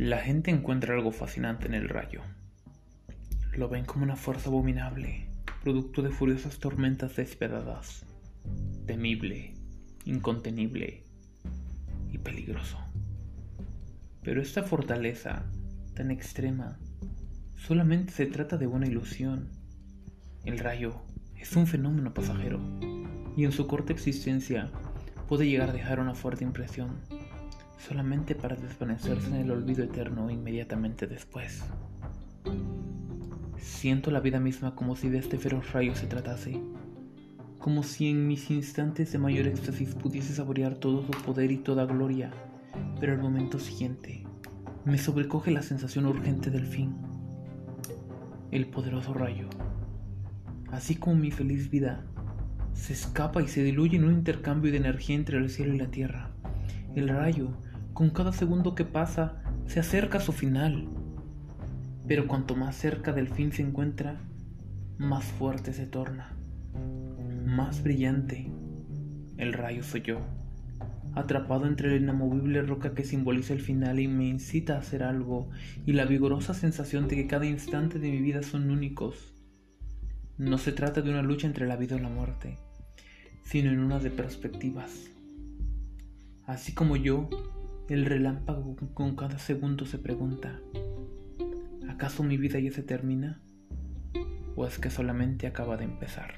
La gente encuentra algo fascinante en el rayo. Lo ven como una fuerza abominable, producto de furiosas tormentas despiadadas, temible, incontenible y peligroso. Pero esta fortaleza tan extrema solamente se trata de una ilusión. El rayo es un fenómeno pasajero y en su corta existencia puede llegar a dejar una fuerte impresión, solamente para desvanecerse en el olvido eterno inmediatamente después. Siento la vida misma como si de este feroz rayo se tratase, como si en mis instantes de mayor éxtasis pudiese saborear todo su poder y toda gloria pero al momento siguiente me sobrecoge la sensación urgente del fin, el poderoso rayo. Así como mi feliz vida se escapa y se diluye en un intercambio de energía entre el cielo y la tierra, el rayo, con cada segundo que pasa, se acerca a su final. Pero cuanto más cerca del fin se encuentra, más fuerte se torna, más brillante. El rayo soy yo atrapado entre la inamovible roca que simboliza el final y me incita a hacer algo, y la vigorosa sensación de que cada instante de mi vida son únicos. No se trata de una lucha entre la vida y la muerte, sino en una de perspectivas. Así como yo, el relámpago con cada segundo se pregunta, ¿acaso mi vida ya se termina? ¿O es que solamente acaba de empezar?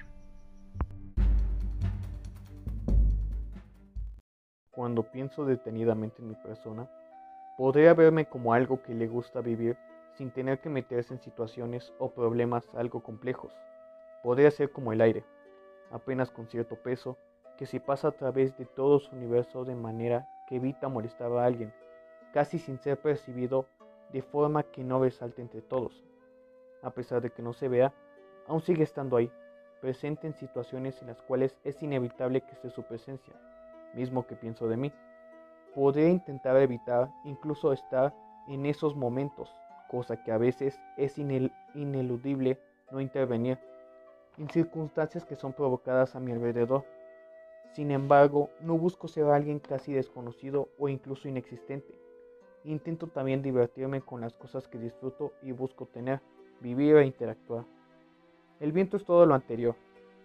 Cuando pienso detenidamente en mi persona, podría verme como algo que le gusta vivir sin tener que meterse en situaciones o problemas algo complejos. Podría ser como el aire, apenas con cierto peso, que se pasa a través de todo su universo de manera que evita molestar a alguien, casi sin ser percibido de forma que no resalte entre todos. A pesar de que no se vea, aún sigue estando ahí, presente en situaciones en las cuales es inevitable que esté su presencia mismo que pienso de mí. Podría intentar evitar incluso estar en esos momentos, cosa que a veces es ineludible no intervenir, en circunstancias que son provocadas a mi alrededor. Sin embargo, no busco ser alguien casi desconocido o incluso inexistente. Intento también divertirme con las cosas que disfruto y busco tener, vivir e interactuar. El viento es todo lo anterior,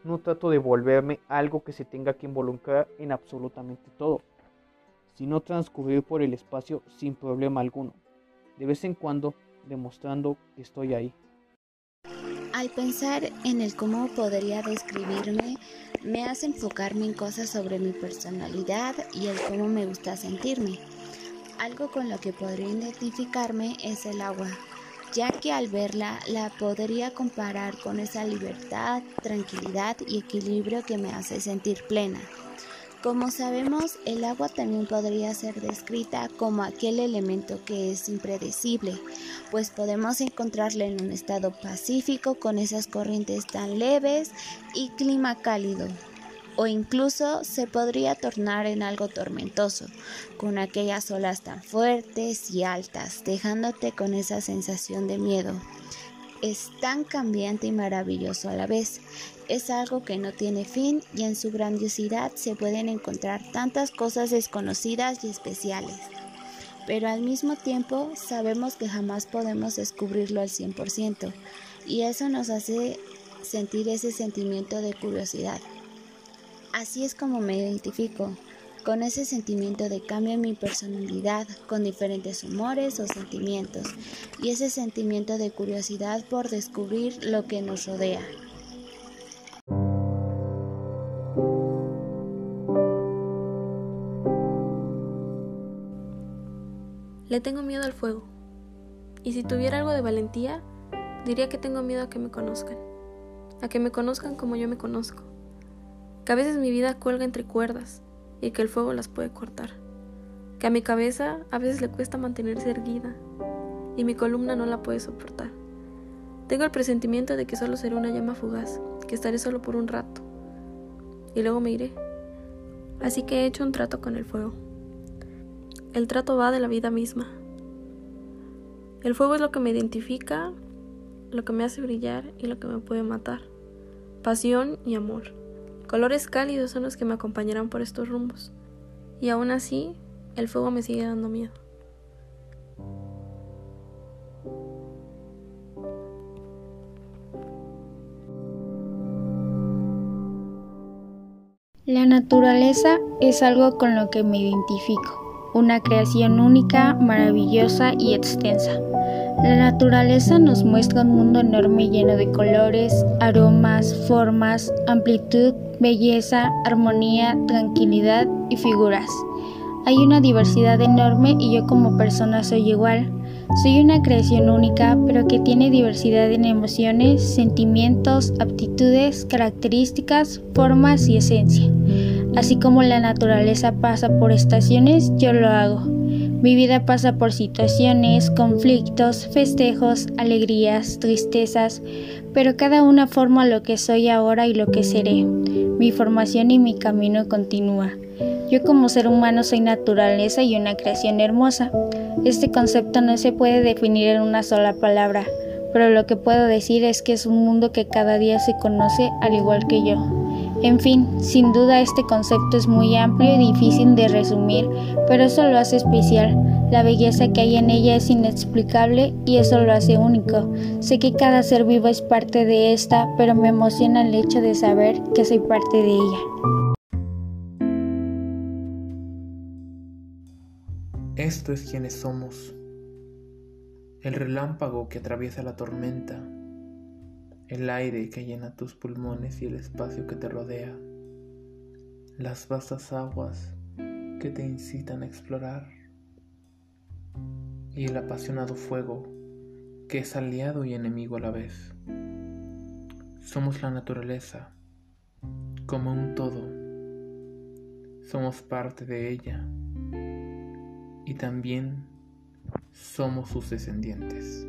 no trato de volverme algo que se tenga que involucrar en absolutamente todo, sino transcurrir por el espacio sin problema alguno, de vez en cuando demostrando que estoy ahí. Al pensar en el cómo podría describirme, me hace enfocarme en cosas sobre mi personalidad y el cómo me gusta sentirme. Algo con lo que podría identificarme es el agua, ya que al verla la podría comparar con esa libertad, tranquilidad y equilibrio que me hace sentir plena. Como sabemos, el agua también podría ser descrita como aquel elemento que es impredecible, pues podemos encontrarla en un estado pacífico con esas corrientes tan leves y clima cálido, o incluso se podría tornar en algo tormentoso, con aquellas olas tan fuertes y altas, dejándote con esa sensación de miedo. Es tan cambiante y maravilloso a la vez. Es algo que no tiene fin y en su grandiosidad se pueden encontrar tantas cosas desconocidas y especiales. Pero al mismo tiempo sabemos que jamás podemos descubrirlo al 100% y eso nos hace sentir ese sentimiento de curiosidad. Así es como me identifico, con ese sentimiento de cambio en mi personalidad, con diferentes humores o sentimientos, y ese sentimiento de curiosidad por descubrir lo que nos rodea. Le tengo miedo al fuego. Y si tuviera algo de valentía, diría que tengo miedo a que me conozcan. A que me conozcan como yo me conozco que a veces mi vida cuelga entre cuerdas y que el fuego las puede cortar, que a mi cabeza a veces le cuesta mantenerse erguida y mi columna no la puede soportar. Tengo el presentimiento de que solo seré una llama fugaz, que estaré solo por un rato y luego me iré. Así que he hecho un trato con el fuego. El trato va de la vida misma. El fuego es lo que me identifica, lo que me hace brillar y lo que me puede matar. Pasión y amor. Colores cálidos son los que me acompañarán por estos rumbos. Y aún así, el fuego me sigue dando miedo. La naturaleza es algo con lo que me identifico, una creación única, maravillosa y extensa. La naturaleza nos muestra un mundo enorme lleno de colores, aromas, formas, amplitud, belleza, armonía, tranquilidad y figuras. Hay una diversidad enorme y yo como persona soy igual. Soy una creación única, pero que tiene diversidad en emociones, sentimientos, aptitudes, características, formas y esencia. Así como la naturaleza pasa por estaciones, yo lo hago. Mi vida pasa por situaciones, conflictos, festejos, alegrías, tristezas, pero cada una forma lo que soy ahora y lo que seré. Mi formación y mi camino continúa. Yo como ser humano soy naturaleza y una creación hermosa. Este concepto no se puede definir en una sola palabra, pero lo que puedo decir es que es un mundo que cada día se conoce al igual que yo. En fin, sin duda este concepto es muy amplio y difícil de resumir, pero eso lo hace especial. La belleza que hay en ella es inexplicable y eso lo hace único. Sé que cada ser vivo es parte de esta, pero me emociona el hecho de saber que soy parte de ella. Esto es quienes somos. El relámpago que atraviesa la tormenta, el aire que llena tus pulmones y el espacio que te rodea, las vastas aguas que te incitan a explorar y el apasionado fuego que es aliado y enemigo a la vez. Somos la naturaleza, como un todo. Somos parte de ella y también somos sus descendientes.